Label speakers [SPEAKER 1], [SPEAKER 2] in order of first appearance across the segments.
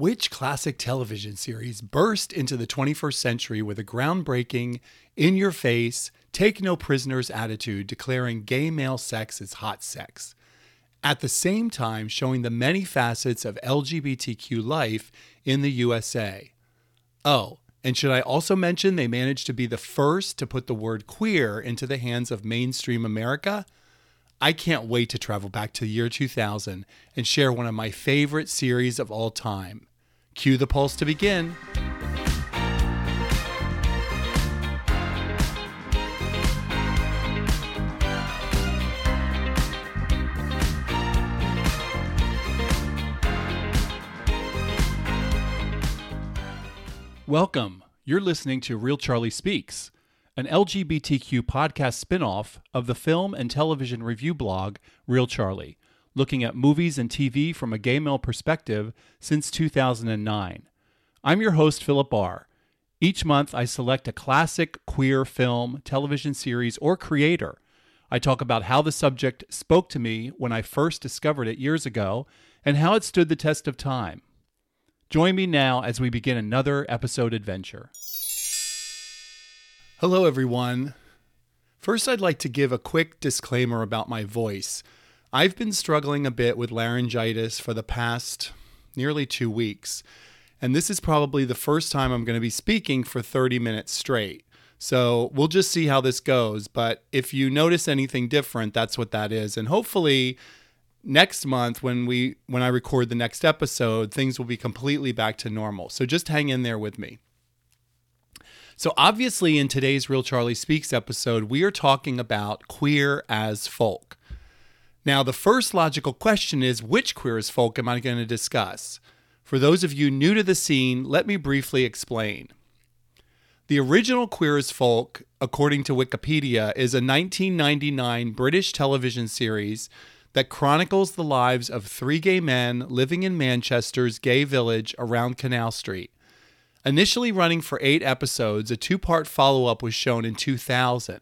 [SPEAKER 1] Which classic television series burst into the 21st century with a groundbreaking, in your face, take no prisoners attitude declaring gay male sex is hot sex? At the same time, showing the many facets of LGBTQ life in the USA. Oh, and should I also mention they managed to be the first to put the word queer into the hands of mainstream America? I can't wait to travel back to the year 2000 and share one of my favorite series of all time. Cue the pulse to begin. Welcome. You're listening to Reel Charlie Speaks, an LGBTQ podcast spinoff of the film and television review blog Reel Charlie looking at movies and TV from a gay male perspective since 2009. I'm your host, Philip Bahr. Each month, I select a classic queer film, television series, or creator. I talk about how the subject spoke to me when I first discovered it years ago and how it stood the test of time. Join me now as we begin another episode adventure. Hello, everyone. First, I'd like to give a quick disclaimer about my voice. I've been struggling a bit with laryngitis for the past nearly two weeks, and this is probably the first time I'm going to be speaking for 30 minutes straight. So we'll just see how this goes. But if you notice anything different, that's what that is. And hopefully, next month when we when I record the next episode, things will be completely back to normal. So just hang in there with me. So obviously in today's Reel Charlie Speaks episode, we are talking about queer as folk. Now, the first logical question is which queer as folk am I going to discuss? For those of you new to the scene, let me briefly explain. The original Queer as Folk, according to Wikipedia, is a 1999 British television series that chronicles the lives of three gay men living in Manchester's gay village around Canal Street. Initially running for eight episodes, a two part follow up was shown in 2000.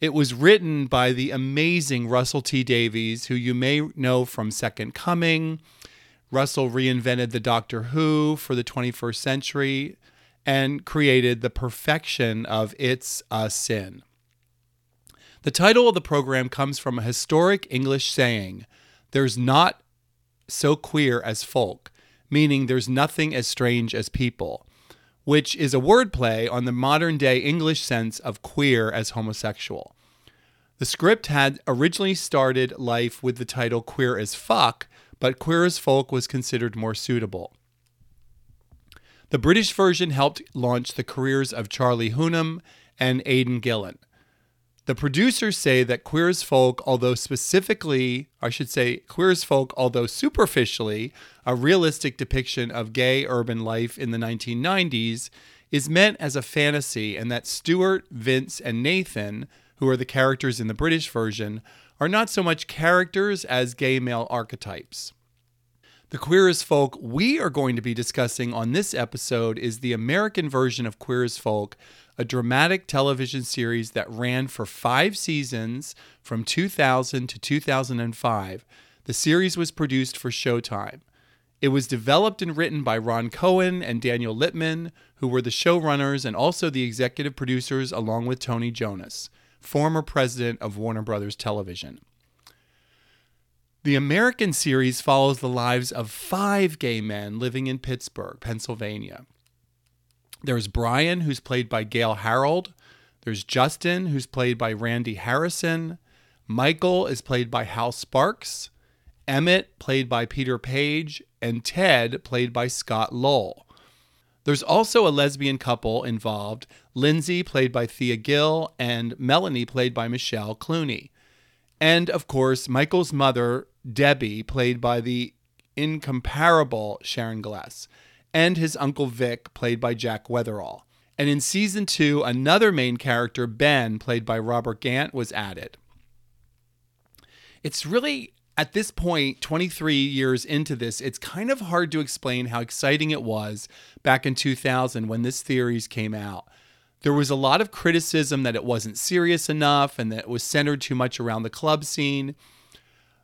[SPEAKER 1] It was written by the amazing Russell T Davies, who you may know from Second Coming. Russell reinvented the Doctor Who for the 21st century and created the perfection of It's a Sin. The title of the program comes from a historic English saying, There's not so queer as folk, meaning there's nothing as strange as people which is a wordplay on the modern day English sense of queer as homosexual. The script had originally started life with the title Queer as Fuck, but Queer as Folk was considered more suitable. The British version helped launch the careers of Charlie Hunnam and Aidan Gillen. The producers say that Queer as Folk, although specifically, I should say, Queer as Folk, although superficially a realistic depiction of gay urban life in the 1990s, is meant as a fantasy, and that Stuart, Vince, and Nathan, who are the characters in the British version, are not so much characters as gay male archetypes. The Queer as Folk we are going to be discussing on this episode is the American version of Queer as Folk, a dramatic television series that ran for five seasons from 2000 to 2005. The series was produced for Showtime. It was developed and written by Ron Cowen and Daniel Lipman, who were the showrunners and also the executive producers, along with Tony Jonas, former president of Warner Brothers Television. The American series follows the lives of five gay men living in Pittsburgh, Pennsylvania. There's Brian, who's played by Gale Harold. There's Justin, who's played by Randy Harrison. Michael is played by Hal Sparks. Emmett, played by Peter Paige. And Ted, played by Scott Lowell. There's also a lesbian couple involved Lindsay, played by Thea Gill, and Melanie, played by Michelle Clunie. And of course, Michael's mother, Debbie, played by the incomparable Sharon Gless and his uncle Vic, played by Jack Wetherall. And in season two, another main character, Ben, played by Robert Gant, was added. It's really, at this point, 23 years into this, it's kind of hard to explain how exciting it was back in 2000 when this series came out. There was a lot of criticism that it wasn't serious enough and that it was centered too much around the club scene.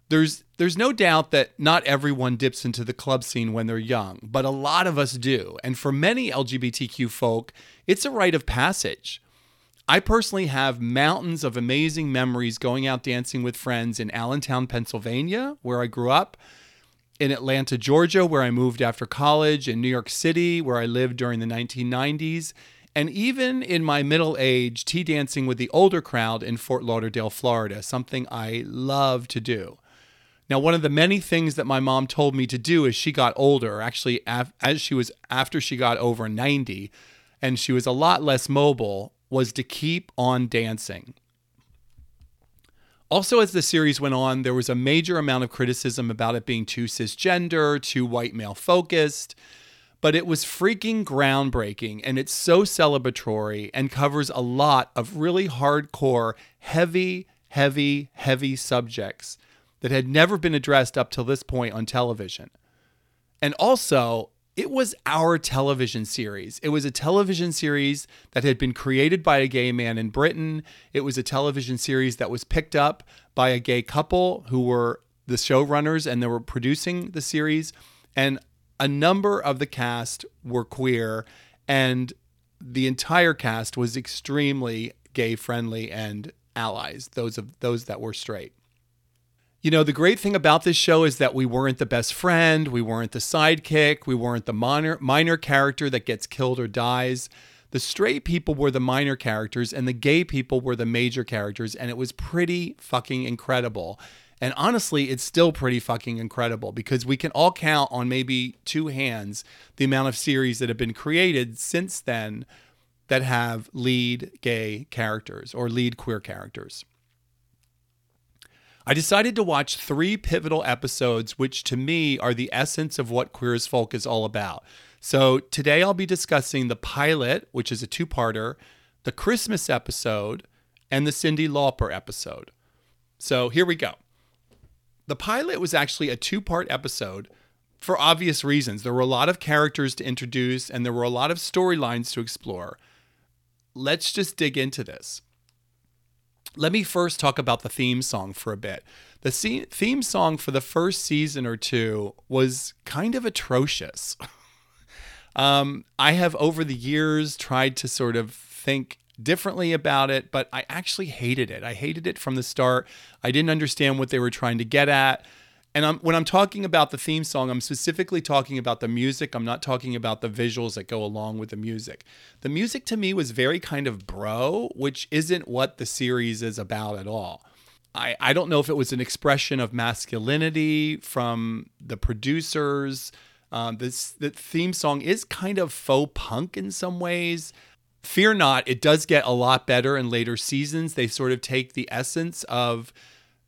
[SPEAKER 1] There's there's no doubt that not everyone dips into the club scene when they're young, but a lot of us do. And for many LGBTQ folk, it's a rite of passage. I personally have mountains of amazing memories going out dancing with friends in Allentown, Pennsylvania, where I grew up, in Atlanta, Georgia, where I moved after college, in New York City, where I lived during the 1990s, and even in my middle age, tea dancing with the older crowd in Fort Lauderdale, Florida, something I love to do. Now, one of the many things that my mom told me to do as she got older, actually, as she was after she got over 90, and she was a lot less mobile, was to keep on dancing. Also, as the series went on, there was a major amount of criticism about it being too cisgender, too white male focused, but it was freaking groundbreaking and it's so celebratory and covers a lot of really hardcore, heavy, heavy, heavy subjects that had never been addressed up till this point on television. And also, it was our television series. It was a television series that had been created by a gay man in Britain. It was a television series that was picked up by a gay couple who were the showrunners and they were producing the series. And a number of the cast were queer, and the entire cast was extremely gay friendly and allies, those of those that were straight. You know, the great thing about this show is that we weren't the best friend, we weren't the sidekick, we weren't the minor minor character that gets killed or dies. The straight people were the minor characters and the gay people were the major characters and it was pretty fucking incredible. And honestly, it's still pretty fucking incredible because we can all count on maybe two hands the amount of series that have been created since then that have lead gay characters or lead queer characters. I decided to watch three pivotal episodes, which to me are the essence of what Queer as Folk is all about. So today I'll be discussing the pilot, which is a two parter, the Christmas episode, and the Cyndi Lauper episode. So here we go. The pilot was actually a two part episode for obvious reasons. There were a lot of characters to introduce and there were a lot of storylines to explore. Let's just dig into this. Let me first talk about the theme song for a bit. The theme song for the first season or two was kind of atrocious. um, I have over the years tried to sort of think differently about it, but I actually hated it. I hated it from the start. I didn't understand what they were trying to get at. And I'm, when I'm talking about the theme song, I'm specifically talking about the music. I'm not talking about the visuals that go along with the music. The music to me was very kind of bro, which isn't what the series is about at all. I, I don't know if it was an expression of masculinity from the producers. Um, this the theme song is kind of faux punk in some ways. Fear not, it does get a lot better in later seasons. They sort of take the essence of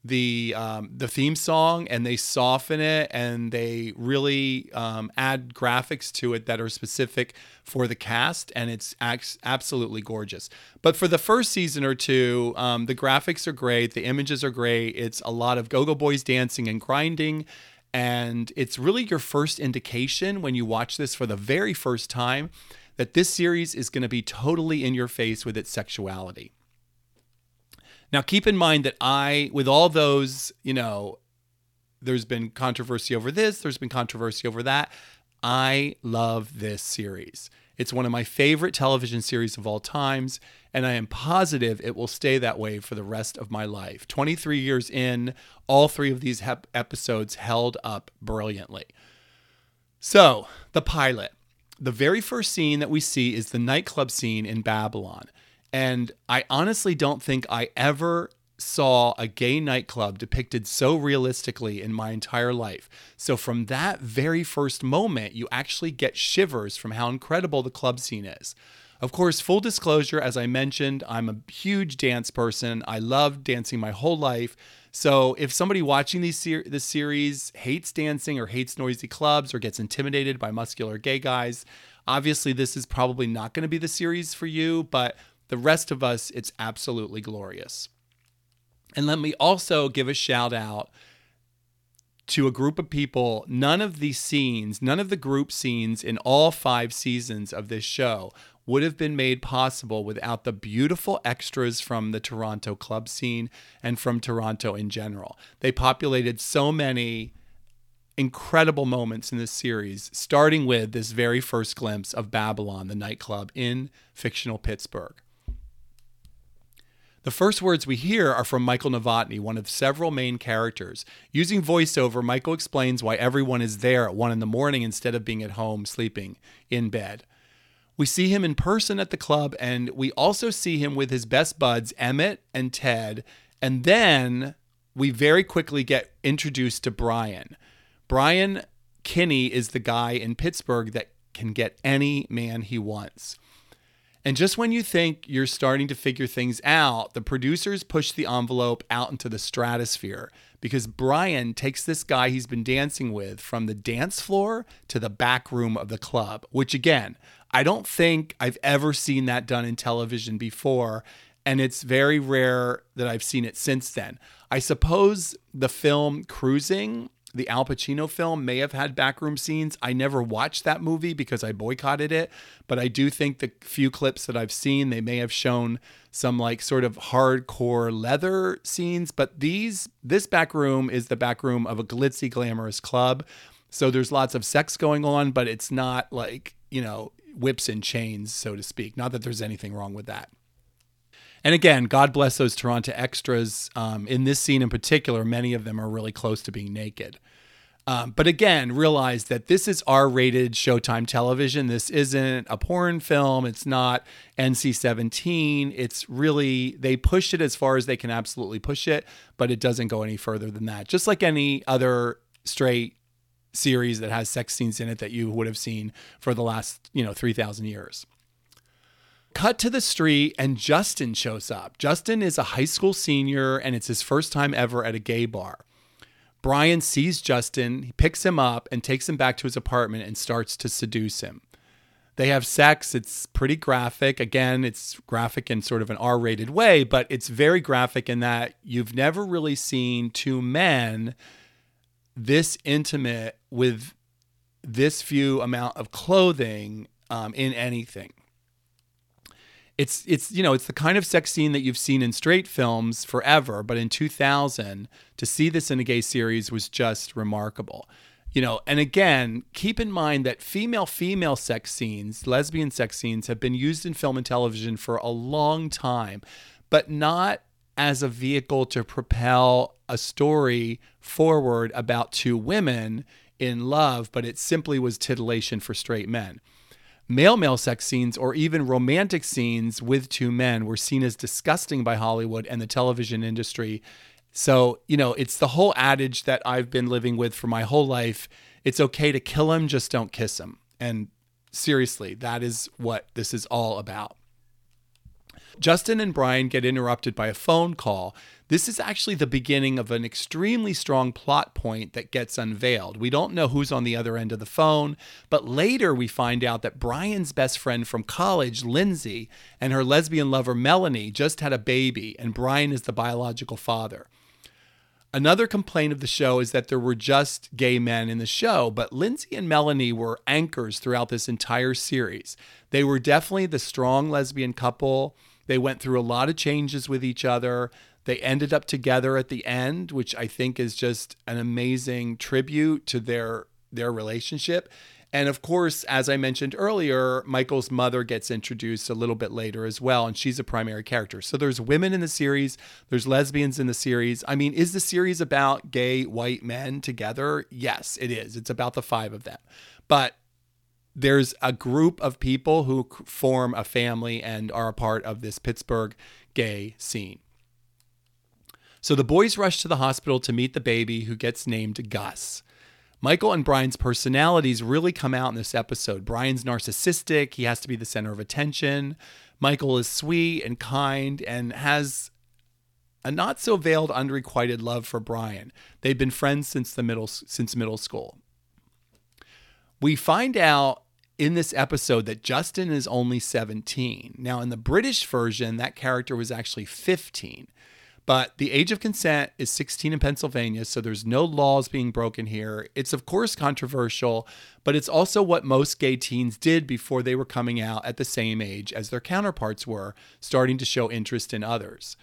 [SPEAKER 1] the um, the theme song and they soften it and they really um, add graphics to it that are specific for the cast and it's absolutely gorgeous. But for the first season or two, um, the graphics are great, the images are great. It's a lot of Go-Go Boys dancing and grinding. And it's really your first indication when you watch this for the very first time that this series is going to be totally in your face with its sexuality. Now, keep in mind that I, with all those, you know, there's been controversy over this, there's been controversy over that. I love this series. It's one of my favorite television series of all times, and I am positive it will stay that way for the rest of my life. 23 years in, all three of these hep- episodes held up brilliantly. So, the pilot. The very first scene that we see is the nightclub scene in Babylon. And I honestly don't think I ever saw a gay nightclub depicted so realistically in my entire life. So, from that very first moment, you actually get shivers from how incredible the club scene is. Of course, full disclosure, as I mentioned, I'm a huge dance person. I love dancing my whole life. So, if somebody watching these ser- this series hates dancing or hates noisy clubs or gets intimidated by muscular gay guys, obviously this is probably not going to be the series for you, but the rest of us, it's absolutely glorious. And let me also give a shout out to a group of people. None of these scenes, none of the group scenes in all five seasons of this show would have been made possible without the beautiful extras from the Toronto club scene and from Toronto in general. They populated so many incredible moments in this series, starting with this very first glimpse of Babylon, the nightclub in fictional Pittsburgh. The first words we hear are from Michael Novotny, one of several main characters. Using voiceover, Michael explains why everyone is there at one in the morning instead of being at home sleeping in bed. We see him in person at the club, and we also see him with his best buds, Emmett and Ted. And then we very quickly get introduced to Brian. Brian Kinney is the guy in Pittsburgh that can get any man he wants. And just when you think you're starting to figure things out, the producers push the envelope out into the stratosphere because Brian takes this guy he's been dancing with from the dance floor to the back room of the club, which again, I don't think I've ever seen that done in television before. And it's very rare that I've seen it since then. I suppose the film Cruising the Al Pacino film may have had backroom scenes. I never watched that movie because I boycotted it, but I do think the few clips that I've seen, they may have shown some like sort of hardcore leather scenes, but these this back room is the back room of a glitzy glamorous club. So there's lots of sex going on, but it's not like, you know, whips and chains, so to speak. Not that there's anything wrong with that. And again, God bless those Toronto extras. Um, in this scene in particular, many of them are really close to being naked. Um, but again, realize that this is R rated Showtime television. This isn't a porn film. It's not NC 17. It's really, they push it as far as they can absolutely push it, but it doesn't go any further than that. Just like any other straight series that has sex scenes in it that you would have seen for the last, you know, 3,000 years. Cut to the street, and Justin shows up. Justin is a high school senior, and it's his first time ever at a gay bar. Brian sees Justin, he picks him up and takes him back to his apartment and starts to seduce him. They have sex. It's pretty graphic. Again, it's graphic in sort of an R rated way, but it's very graphic in that you've never really seen two men this intimate with this few amount of clothing um, in anything it's it's you know it's the kind of sex scene that you've seen in straight films forever but in 2000 to see this in a gay series was just remarkable. You know and again keep in mind that female female sex scenes lesbian sex scenes have been used in film and television for a long time but not as a vehicle to propel a story forward about two women in love but it simply was titillation for straight men male male sex scenes or even romantic scenes with two men were seen as disgusting by Hollywood and the television industry. So, you know, it's the whole adage that I've been living with for my whole life. It's okay to kill him, just don't kiss him. And seriously, that is what this is all about. Justin and Brian get interrupted by a phone call this is actually the beginning of an extremely strong plot point that gets unveiled. We don't know who's on the other end of the phone, but later we find out that Brian's best friend from college, Lindsay, and her lesbian lover, Melanie, just had a baby, and Brian is the biological father. Another complaint of the show is that there were just gay men in the show, but Lindsay and Melanie were anchors throughout this entire series. They were definitely the strong lesbian couple. They went through a lot of changes with each other. They ended up together at the end, which I think is just an amazing tribute to their their relationship. And of course, as I mentioned earlier, Michael's mother gets introduced a little bit later as well, and she's a primary character. So there's women in the series, there's lesbians in the series. I mean, is the series about gay white men together? Yes, it is. It's about the five of them. But there's a group of people who form a family and are a part of this Pittsburgh gay scene. So the boys rush to the hospital to meet the baby who gets named Gus. Michael and Brian's personalities really come out in this episode. Brian's narcissistic, he has to be the center of attention. Michael is sweet and kind and has a not so veiled unrequited love for Brian. They've been friends since the middle since middle school. We find out in this episode that Justin is only 17. Now in the British version that character was actually 15. But the age of consent is 16 in Pennsylvania, so there's no laws being broken here. It's, of course, controversial, but it's also what most gay teens did before they were coming out at the same age as their counterparts were, starting to show interest in others.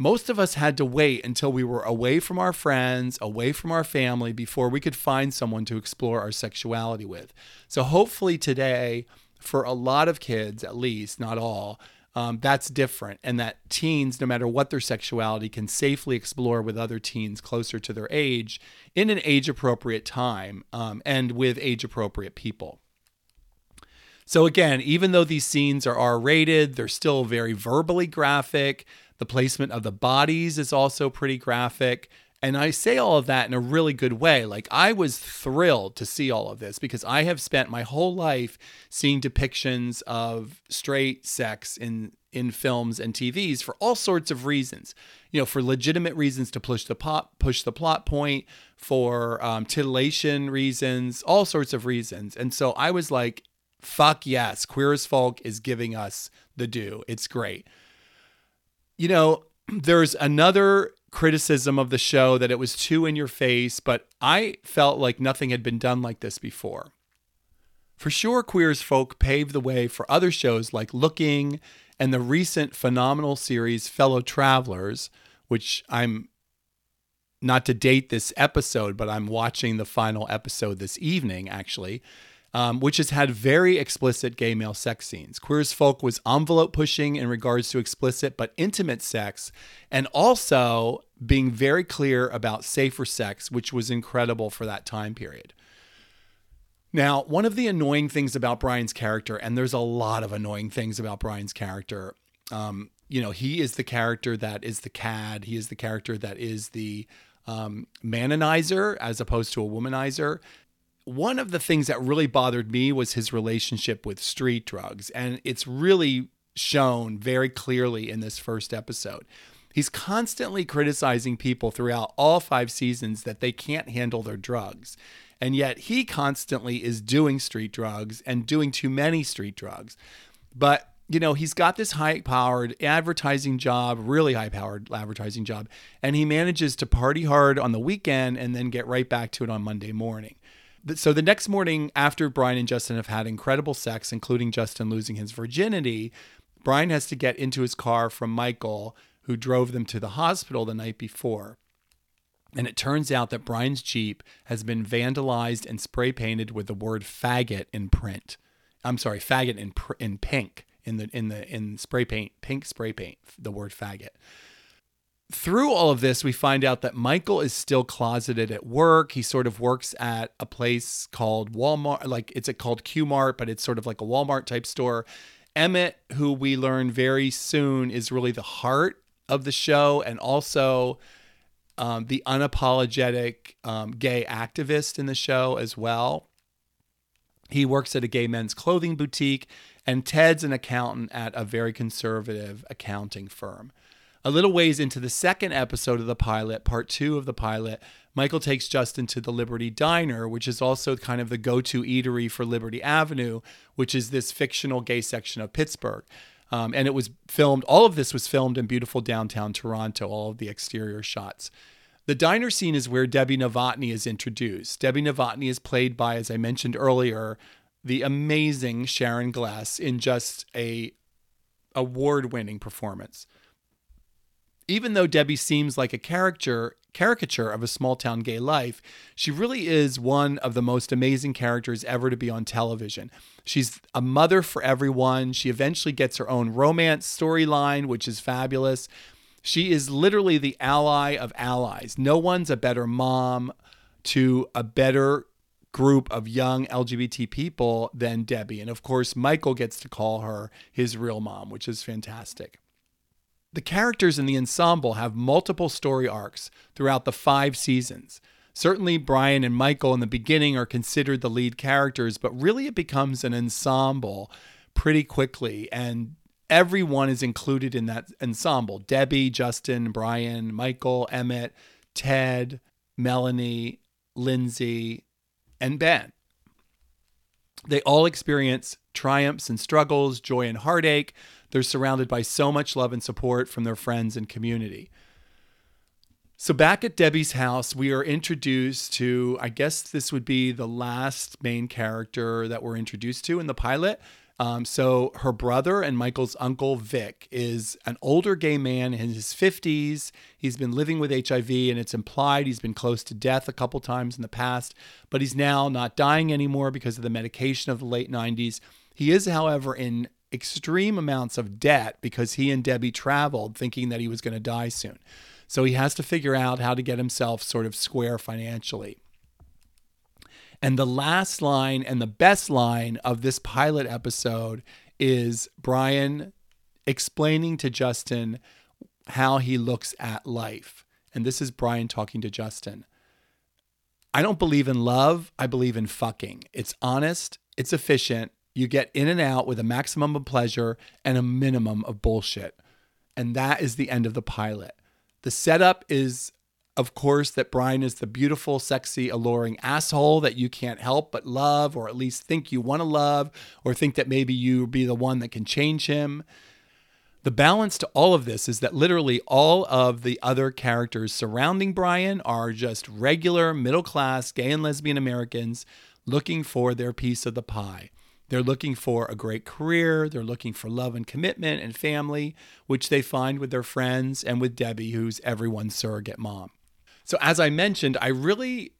[SPEAKER 1] Most of us had to wait until we were away from our friends, away from our family, before we could find someone to explore our sexuality with. So, hopefully, today, for a lot of kids, at least, not all, um, that's different. And that teens, no matter what their sexuality, can safely explore with other teens closer to their age in an age appropriate time um, and with age appropriate people. So, again, even though these scenes are R rated, they're still very verbally graphic. The placement of the bodies is also pretty graphic. And I say all of that in a really good way. Like, I was thrilled to see all of this because I have spent my whole life seeing depictions of straight sex in, in films and TVs for all sorts of reasons. You know, for legitimate reasons to push the pop, push the plot point, for um, titillation reasons, all sorts of reasons. And so I was like, fuck yes, Queer as Folk is giving us the due. It's great. You know, there's another criticism of the show that it was too in your face, but I felt like nothing had been done like this before. For sure, Queer as Folk paved the way for other shows like Looking and the recent phenomenal series Fellow Travelers, which I'm not to date this episode, but I'm watching the final episode this evening, actually um, which has had very explicit gay male sex scenes. Queer as Folk was envelope pushing in regards to explicit but intimate sex, and also being very clear about safer sex, which was incredible for that time period. Now, one of the annoying things about Brian's character, and there's a lot of annoying things about Brian's character, um, you know, he is the character that is the cad, he is the character that is the um, manonizer as opposed to a womanizer one of the things that really bothered me was his relationship with street drugs. And it's really shown very clearly in this first episode. He's constantly criticizing people throughout all five seasons that they can't handle their drugs. And yet he constantly is doing street drugs and doing too many street drugs. But, you know, he's got this high powered advertising job, really high powered advertising job, and he manages to party hard on the weekend and then get right back to it on Monday morning. So the next morning, after Brian and Justin have had incredible sex, including Justin losing his virginity, Brian has to get into his car from Michael, who drove them to the hospital the night before. And it turns out that Brian's Jeep has been vandalized and spray painted with the word faggot in print. I'm sorry, faggot in pr- in pink in the in the in spray paint, pink spray paint, the word faggot through all of this, we find out that Michael is still closeted at work. He sort of works at a place called Walmart, like it's called Q Mart, but it's sort of like a Walmart type store. Emmett, who we learn very soon is really the heart of the show and also um, the unapologetic um, gay activist in the show as well. He works at a gay men's clothing boutique, and Ted's an accountant at a very conservative accounting firm. A little ways into the second episode of the pilot, part two of the pilot, Michael takes Justin to the Liberty Diner, which is also kind of the go to eatery for Liberty Avenue, which is this fictional gay section of Pittsburgh. Um, and it was filmed, all of this was filmed in beautiful downtown Toronto, all of the exterior shots. The diner scene is where Debbie Novotny is introduced. Debbie Novotny is played by, as I mentioned earlier, the amazing Sharon Gless in just a award-winning performance even though Debbie seems like a character caricature of a small town gay life, she really is one of the most amazing characters ever to be on television. She's a mother for everyone. She eventually gets her own romance storyline, which is fabulous. She is literally the ally of allies. No one's a better mom to a better group of young LGBT people than Debbie. And of course, Michael gets to call her his real mom, which is fantastic. The characters in the ensemble have multiple story arcs throughout the five seasons. Certainly, Brian and Michael in the beginning are considered the lead characters, but really it becomes an ensemble pretty quickly, and everyone is included in that ensemble Debbie, Justin, Brian, Michael, Emmett, Ted, Melanie, Lindsay, and Ben. They all experience triumphs and struggles, joy and heartache, they're surrounded by so much love and support from their friends and community. So, back at Debbie's house, we are introduced to, I guess this would be the last main character that we're introduced to in the pilot. Um, so, her brother and Michael's uncle, Vic, is an older gay man in his 50s. He's been living with HIV, and it's implied he's been close to death a couple times in the past, but he's now not dying anymore because of the medication of the late 90s. He is, however, in extreme amounts of debt because he and Debbie traveled thinking that he was going to die soon. So he has to figure out how to get himself sort of square financially. And the last line and the best line of this pilot episode is Brian explaining to Justin how he looks at life. And this is Brian talking to Justin. I don't believe in love. I believe in fucking. It's honest, it's efficient. You get in and out with a maximum of pleasure and a minimum of bullshit. And that is the end of the pilot. The setup is, of course, that Brian is the beautiful, sexy, alluring asshole that you can't help but love, or at least think you want to love, or think that maybe you be the one that can change him. The balance to all of this is that literally all of the other characters surrounding Brian are just regular, middle class, gay and lesbian Americans looking for their piece of the pie. They're looking for a great career. They're looking for love and commitment and family, which they find with their friends and with Debbie, who's everyone's surrogate mom. So, as I mentioned, I really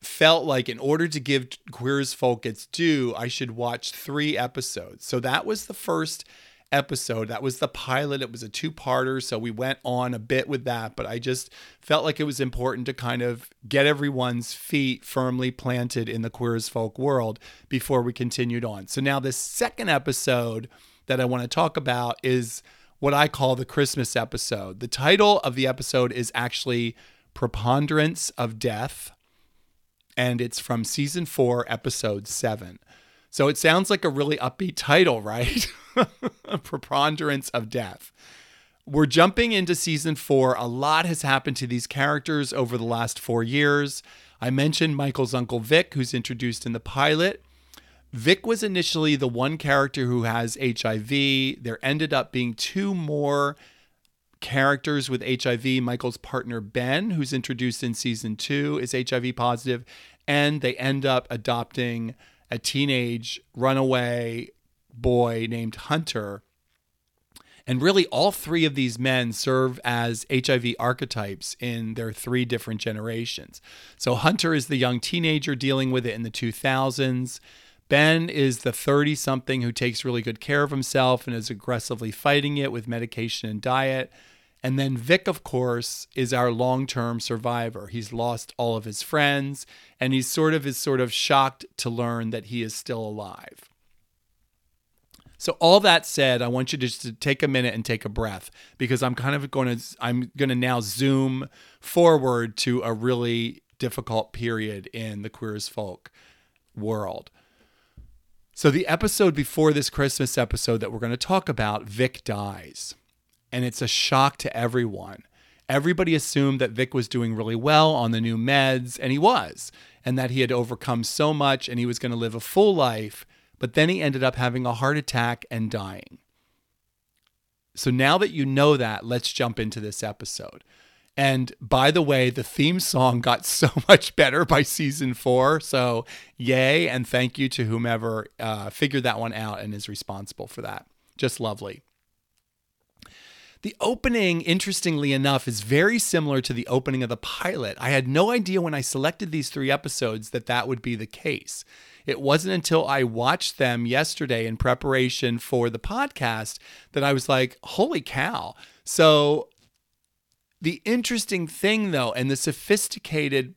[SPEAKER 1] felt like in order to give Queer as Folk its due, I should watch three episodes. So, that was the first episode. That was the pilot. It was a two parter. So we went on a bit with that, but I just felt like it was important to kind of get everyone's feet firmly planted in the Queer as Folk world before we continued on. So now, this second episode that I want to talk about is what I call the Christmas episode. The title of the episode is actually Preponderance of Death, and it's from season four, episode seven. So it sounds like a really upbeat title, right? Preponderance of Death. We're jumping into season four. A lot has happened to these characters over the last four years. I mentioned Michael's Uncle Vic, who's introduced in the pilot. Vic was initially the one character who has HIV. There ended up being two more characters with HIV. Michael's partner, Ben, who's introduced in season two, is HIV positive, and they end up adopting a teenage runaway boy named Hunter. And really, all three of these men serve as HIV archetypes in their three different generations. So, Hunter is the young teenager dealing with it in the 2000s. Ben is the 30 something who takes really good care of himself and is aggressively fighting it with medication and diet. And then Vic, of course, is our long-term survivor. He's lost all of his friends, and he's sort of is sort of shocked to learn that he is still alive. So all that said, I want you to just to take a minute and take a breath because I'm kind of going to I'm going to now zoom forward to a really difficult period in the queer as folk world. So the episode before this Christmas episode that we're going to talk about, Vic dies and it's a shock to everyone. Everybody assumed that Vic was doing really well on the new meds, and he was, and that he had overcome so much and he was going to live a full life, but then he ended up having a heart attack and dying. So now that you know that, let's jump into this episode. And by the way, the theme song got so much better by season four. So, yay, and thank you to whomever uh, figured that one out and is responsible for that. Just lovely. The opening, interestingly enough, is very similar to the opening of the pilot. I had no idea when I selected these three episodes that that would be the case. It wasn't until I watched them yesterday in preparation for the podcast that I was like, holy cow. So, the interesting thing, though, and the sophisticated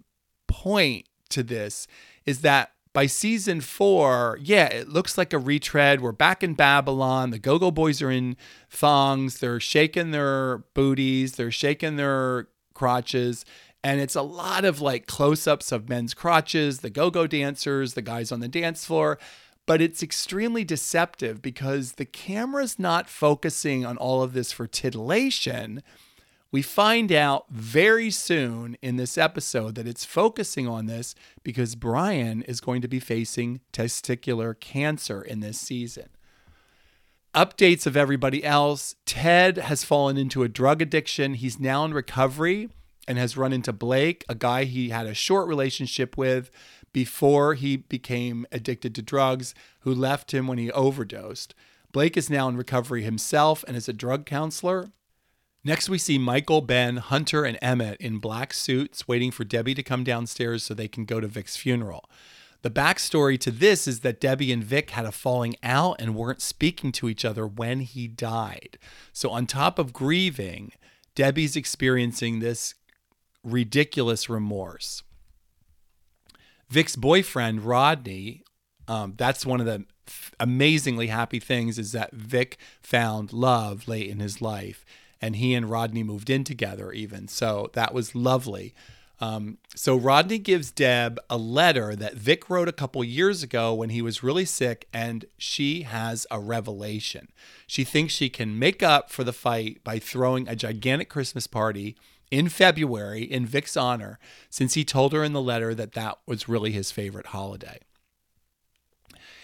[SPEAKER 1] point to this is that by season four, yeah, it looks like a retread. We're back in Babylon. The Go Go Boys are in thongs. They're shaking their booties. They're shaking their crotches. And it's a lot of like close ups of men's crotches, the go go dancers, the guys on the dance floor. But it's extremely deceptive because the camera's not focusing on all of this for titillation we find out very soon in this episode that it's focusing on this because Brian is going to be facing testicular cancer in this season. Updates of everybody else Ted has fallen into a drug addiction. He's now in recovery and has run into Blake, a guy he had a short relationship with before he became addicted to drugs, who left him when he overdosed. Blake is now in recovery himself and is a drug counselor. Next, we see Michael, Ben, Hunter, and Emmett in black suits waiting for Debbie to come downstairs so they can go to Vic's funeral. The backstory to this is that Debbie and Vic had a falling out and weren't speaking to each other when he died. So, on top of grieving, Debbie's experiencing this ridiculous remorse. Vic's boyfriend, Rodney, um, that's one of the amazingly happy things is that Vic found love late in his life and he and Rodney moved in together even. So that was lovely. Um, so Rodney gives Deb a letter that Vic wrote a couple years ago when he was really sick, and she has a revelation. She thinks she can make up for the fight by throwing a gigantic Christmas party in February in Vic's honor, since he told her in the letter that that was really his favorite holiday.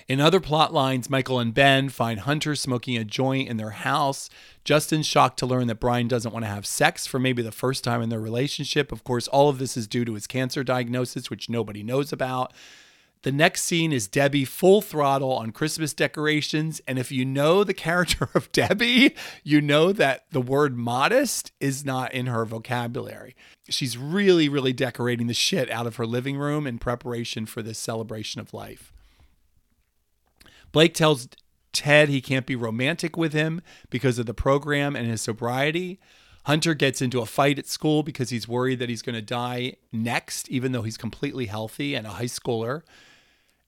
[SPEAKER 1] In other plot lines, Michael and Ben find Hunter smoking a joint in their house. Justin's shocked to learn that Brian doesn't want to have sex for maybe the first time in their relationship. Of course, all of this is due to his cancer diagnosis, which nobody knows about. The next scene is Debbie full throttle on Christmas decorations. And if you know the character of Debbie, you know that the word modest is not in her vocabulary. She's really, really decorating the shit out of her living room in preparation for this celebration of life. Blake tells Ted he can't be romantic with him because of the program and his sobriety. Hunter gets into a fight at school because he's worried that he's going to die next, even though he's completely healthy and a high schooler.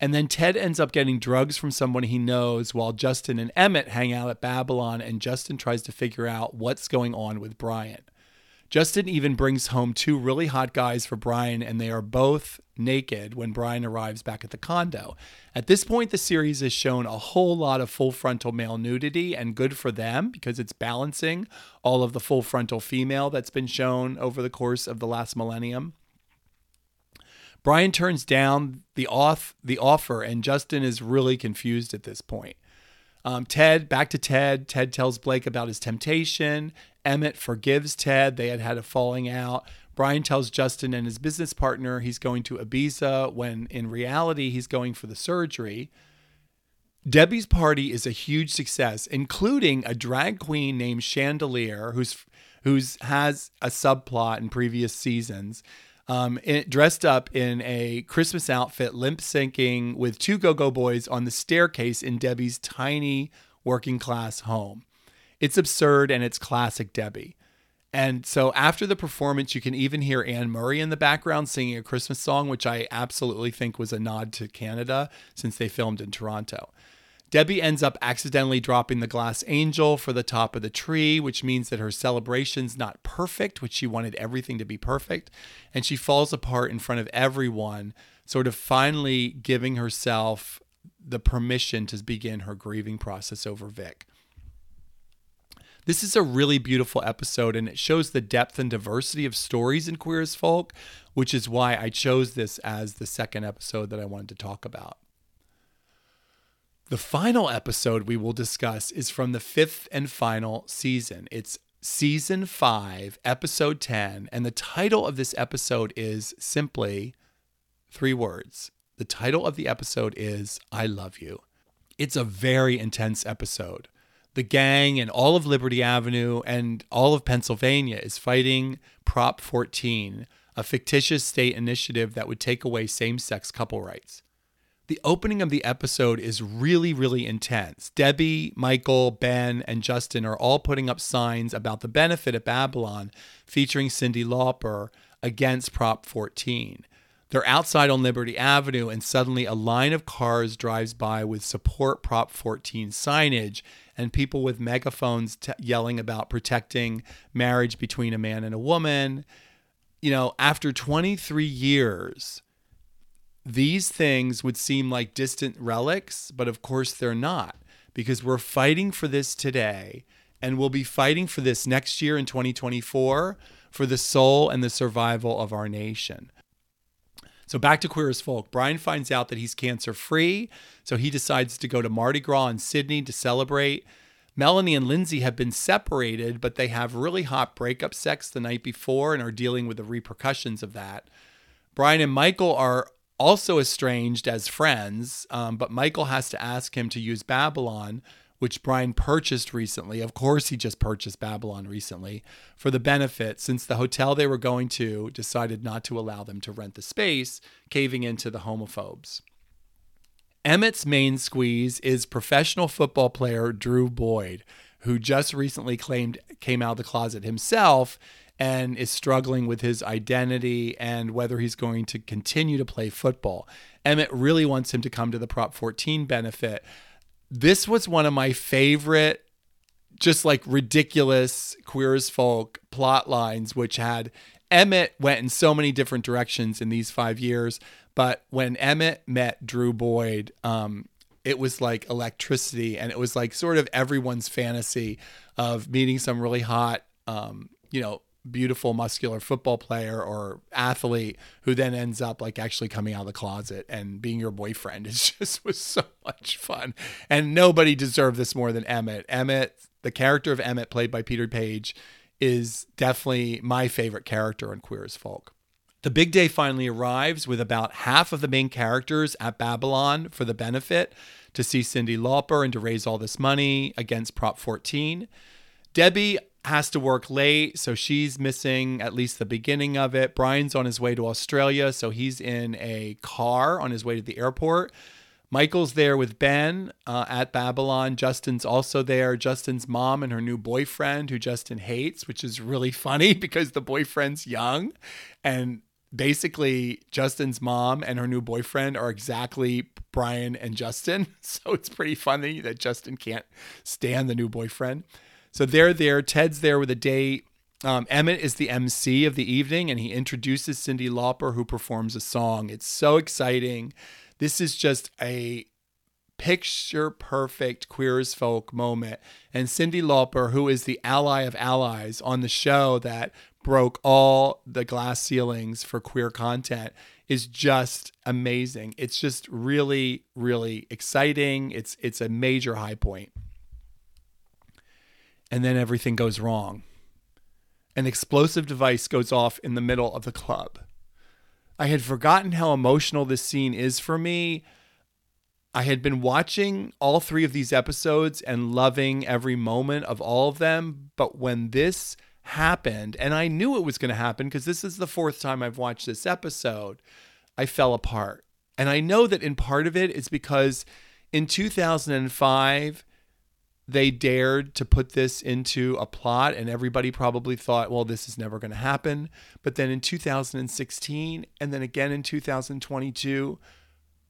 [SPEAKER 1] And then Ted ends up getting drugs from someone he knows while Justin and Emmett hang out at Babylon, and Justin tries to figure out what's going on with Brian. Justin even brings home two really hot guys for Brian, and they are both naked when Brian arrives back at the condo. At this point, the series has shown a whole lot of full frontal male nudity, and good for them because it's balancing all of the full frontal female that's been shown over the course of the last millennium. Brian turns down the off the offer, and Justin is really confused at this point. Um, Ted, back to Ted. Ted tells Blake about his temptation. Emmett forgives Ted. They had had a falling out. Brian tells Justin and his business partner he's going to Ibiza when in reality he's going for the surgery. Debbie's party is a huge success, including a drag queen named Chandelier, who's who's has a subplot in previous seasons. Um, dressed up in a Christmas outfit, limp syncing with two go go boys on the staircase in Debbie's tiny working class home. It's absurd and it's classic Debbie. And so after the performance, you can even hear Anne Murray in the background singing a Christmas song, which I absolutely think was a nod to Canada since they filmed in Toronto. Debbie ends up accidentally dropping the glass angel for the top of the tree, which means that her celebration's not perfect, which she wanted everything to be perfect. And she falls apart in front of everyone, sort of finally giving herself the permission to begin her grieving process over Vic. This is a really beautiful episode and it shows the depth and diversity of stories in Queer as Folk, which is why I chose this as the second episode that I wanted to talk about. The final episode we will discuss is from the fifth and final season. It's season five, episode 10, and the title of this episode is simply three words. The title of the episode is I Love You. It's a very intense episode the gang and all of Liberty Avenue and all of Pennsylvania is fighting Prop 14, a fictitious state initiative that would take away same sex couple rights. The opening of the episode is really, really intense. Debbie, Michael, Ben, and Justin are all putting up signs about the benefit of Babylon featuring Cyndi Lauper against Prop 14. They're outside on Liberty Avenue, and suddenly a line of cars drives by with support Prop 14 signage and people with megaphones t- yelling about protecting marriage between a man and a woman. You know, after 23 years, these things would seem like distant relics, but of course they're not because we're fighting for this today and we'll be fighting for this next year in 2024 for the soul and the survival of our nation. So back to Queer as Folk. Brian finds out that he's cancer free, so he decides to go to Mardi Gras in Sydney to celebrate. Melanie and Lindsay have been separated, but they have really hot breakup sex the night before and are dealing with the repercussions of that. Brian and Michael are also estranged as friends, um, but Michael has to ask him to use Babylon, which Brian purchased recently. Of course, he just purchased Babylon recently for the benefit, since the hotel they were going to decided not to allow them to rent the space, caving into the homophobes. Emmett's main squeeze is professional football player Drew Boyd, who just recently claimed came out of the closet himself and is struggling with his identity and whether he's going to continue to play football. Emmett really wants him to come to the Prop 14 benefit. This was one of my favorite, just like ridiculous queer as folk plot lines, which had Emmett went in so many different directions in these five years. But when Emmett met Drew Boyd, um, it was like electricity, and it was like sort of everyone's fantasy of meeting some really hot, um, you know, beautiful muscular football player or athlete who then ends up like actually coming out of the closet and being your boyfriend. It just was so much fun. And nobody deserved this more than Emmett. Emmett, the character of Emmett played by Peter Paige is definitely my favorite character in Queer as Folk. The big day finally arrives with about half of the main characters at Babylon for the benefit to see Cyndi Lauper and to raise all this money against Prop 14. Debbie has to work late, so she's missing at least the beginning of it. Brian's on his way to Australia, so he's in a car on his way to the airport. Michael's there with Ben uh, at Babylon. Justin's also there. Justin's mom and her new boyfriend, who Justin hates, which is really funny because the boyfriend's young. And basically, Justin's mom and her new boyfriend are exactly Brian and Justin. So it's pretty funny that Justin can't stand the new boyfriend. So they're there. Ted's there with a date. Um, Emmett is the MC of the evening, and he introduces Cyndi Lauper, who performs a song. It's so exciting. This is just a picture perfect queer as folk moment. And Cyndi Lauper, who is the ally of allies on the show that broke all the glass ceilings for queer content, is just amazing. It's just really, really exciting. It's it's a major high point and then everything goes wrong. An explosive device goes off in the middle of the club. I had forgotten how emotional this scene is for me. I had been watching all three of these episodes and loving every moment of all of them. But when this happened, and I knew it was going to happen because this is the fourth time I've watched this episode, I fell apart. And I know that in part of it is because in 2005, they dared to put this into a plot and everybody probably thought well this is never going to happen. But then in 2016 and then again in 2022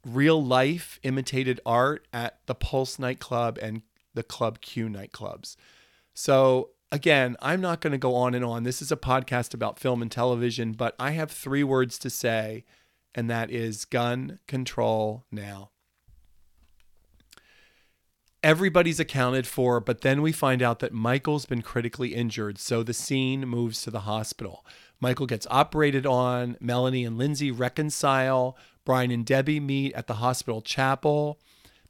[SPEAKER 1] real life imitated art at the pulse nightclub and the club q nightclubs. So again i'm not going to go on and on. This is a podcast about film and television but i have three words to say and that is gun control now everybody's accounted for, but then we find out that Michael's been critically injured, so the scene moves to the hospital. Michael gets operated on, Melanie and Lindsay reconcile, Brian and Debbie meet at the hospital chapel.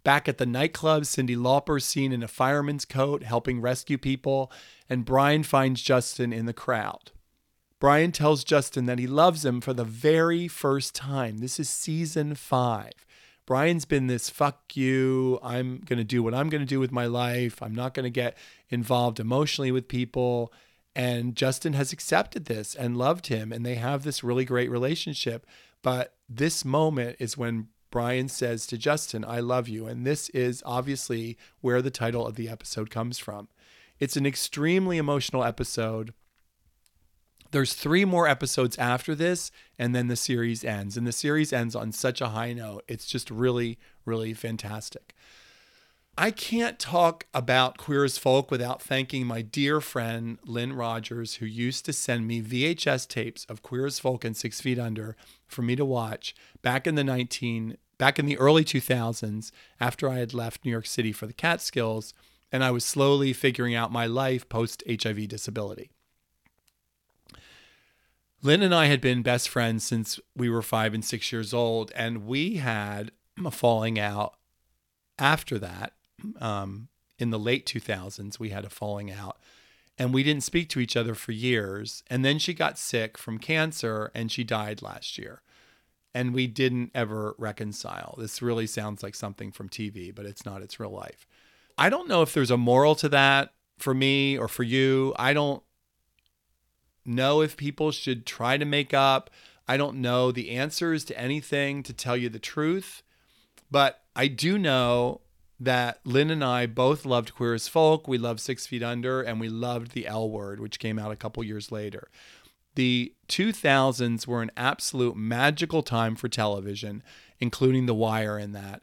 [SPEAKER 1] Back at the nightclub, Cyndi Lauper's seen in a fireman's coat helping rescue people, and Brian finds Justin in the crowd. Brian tells Justin that he loves him for the very first time. This is season five. Brian's been this fuck you. I'm going to do what I'm going to do with my life. I'm not going to get involved emotionally with people. And Justin has accepted this and loved him. And they have this really great relationship. But this moment is when Brian says to Justin, I love you. And this is obviously where the title of the episode comes from. It's an extremely emotional episode. There's three more episodes after this, and then the series ends. And the series ends on such a high note. It's just really, really fantastic. I can't talk about Queer as Folk without thanking my dear friend Lynn Rogers, who used to send me VHS tapes of Queer as Folk and Six Feet Under for me to watch back in the 19 back in the early 2000s after I had left New York City for the Catskills and I was slowly figuring out my life post HIV disability. Lynn and I had been best friends since we were five and six years old, and we had a falling out after that. Um, in the late 2000s. We had a falling out and we didn't speak to each other for years. And then she got sick from cancer and she died last year. And we didn't ever reconcile. This really sounds like something from TV, but it's not, it's real life. I don't know if there's a moral to that for me or for you. I don't know if people should try to make up. I don't know the answers to anything to tell you the truth. But I do know that Lynn and I both loved Queer as Folk. We loved Six Feet Under, and we loved The L Word, which came out a couple years later. The 2000s were an absolute magical time for television, including The Wire in that.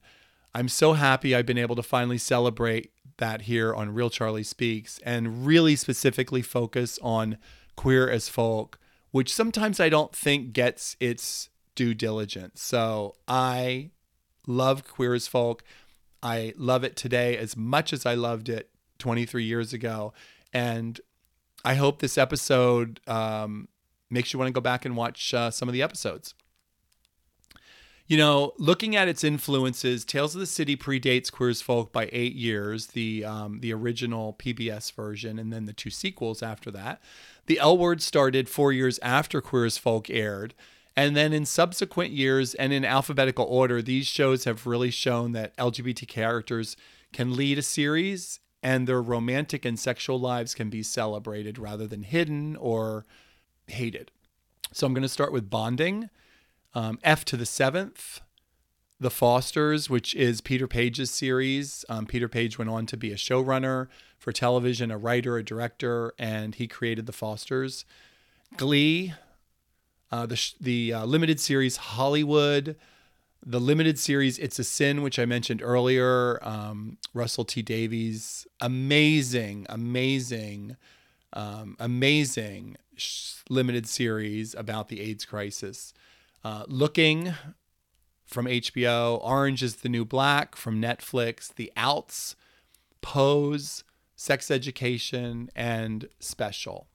[SPEAKER 1] I'm so happy I've been able to finally celebrate that here on Reel Charlie Speaks and really specifically focus on Queer as Folk, which sometimes I don't think gets its due diligence. So I love Queer as Folk. I love it today as much as I loved it 23 years ago. And I hope this episode um, makes you want to go back and watch uh, some of the episodes. You know, looking at its influences, Tales of the City predates Queer as Folk by eight years, the um, the original PBS version, and then the two sequels after that. The L Word started four years after Queer as Folk aired, and then in subsequent years and in alphabetical order, these shows have really shown that LGBT characters can lead a series and their romantic and sexual lives can be celebrated rather than hidden or hated. So I'm going to start with Bonding, um, F to the seventh, The Fosters, which is Peter Paige's series. Um, Peter Paige went on to be a showrunner for television, a writer, a director, and he created The Fosters. Glee, uh, the the uh, limited series Hollywood, the limited series It's a Sin, which I mentioned earlier. Um, Russell T Davies, amazing, amazing, um, amazing sh- limited series about the AIDS crisis. Uh, Looking from HBO, Orange is the New Black from Netflix, The Outs, Pose, Sex Education, and Special.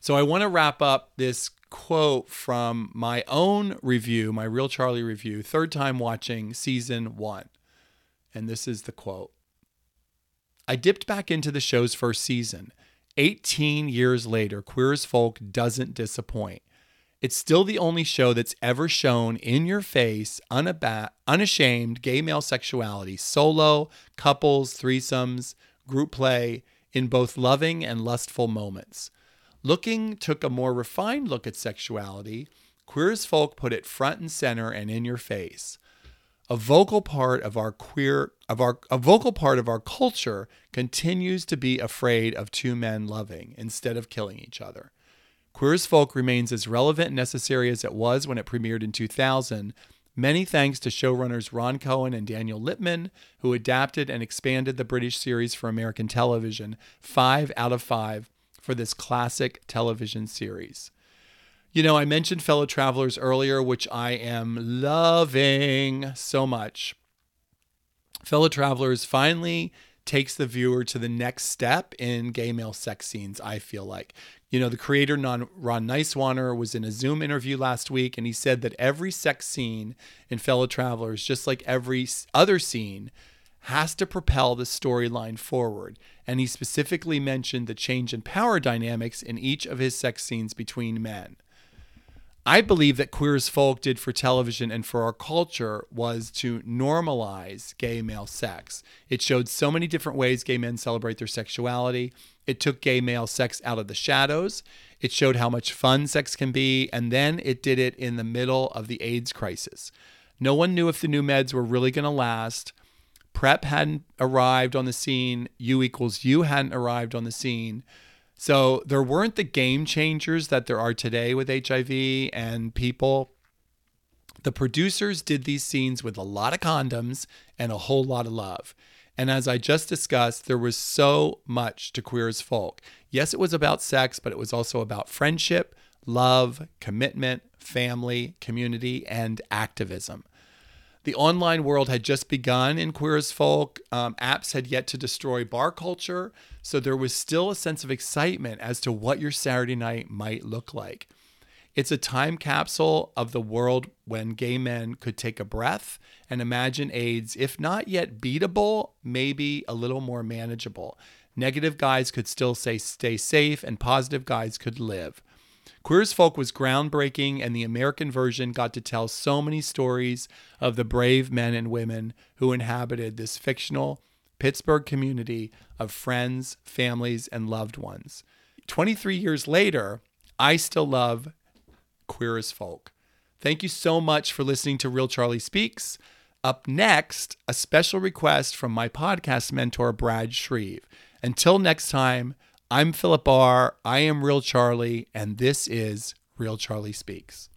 [SPEAKER 1] So I want to wrap up this quote from my own review, my Reel Charlie review, third time watching season one. And this is the quote I dipped back into the show's first season. 18 years later, Queer as Folk doesn't disappoint. It's still the only show that's ever shown in your face, unab- unashamed gay male sexuality, solo, couples, threesomes, group play, in both loving and lustful moments. Looking took a more refined look at sexuality. Queer as Folk put it front and center and in your face. A vocal part of our queer of our a vocal part of our culture continues to be afraid of two men loving instead of killing each other. Queer as Folk remains as relevant and necessary as it was when it premiered in 2000, many thanks to showrunners Ron Cowen and Daniel Lipman, who adapted and expanded the British series for American television, five out of five for this classic television series. You know, I mentioned Fellow Travelers earlier, which I am loving so much. Fellow Travelers finally takes the viewer to the next step in gay male sex scenes, I feel like. You know, the creator, Ron Nyswaner, was in a Zoom interview last week, and he said that every sex scene in Fellow Travelers, just like every other scene, has to propel the storyline forward. And he specifically mentioned the change in power dynamics in each of his sex scenes between men. I believe that Queer as Folk did for television and for our culture was to normalize gay male sex. It showed so many different ways gay men celebrate their sexuality. It took gay male sex out of the shadows. It showed how much fun sex can be. And then it did it in the middle of the AIDS crisis. No one knew if the new meds were really going to last. PrEP hadn't arrived on the scene, U equals U hadn't arrived on the scene. So there weren't the game changers that there are today with HIV and people. The producers did these scenes with a lot of condoms and a whole lot of love. And as I just discussed, there was so much to Queer as Folk. Yes, it was about sex, but it was also about friendship, love, commitment, family, community, and activism. The online world had just begun in Queer as Folk. Um, apps had yet to destroy bar culture. So there was still a sense of excitement as to what your Saturday night might look like. It's a time capsule of the world when gay men could take a breath and imagine AIDS, if not yet beatable, maybe a little more manageable. Negative guys could still say stay safe, and positive guys could live. Queer as Folk was groundbreaking, and the American version got to tell so many stories of the brave men and women who inhabited this fictional Pittsburgh community of friends, families, and loved ones. 23 years later, I still love Queer as Folk. Thank you so much for listening to Reel Charlie Speaks. Up next, a special request from my podcast mentor, Brad Shreve. Until next time, I'm Philip Bahr. I am Reel Charlie, and this is Reel Charlie Speaks.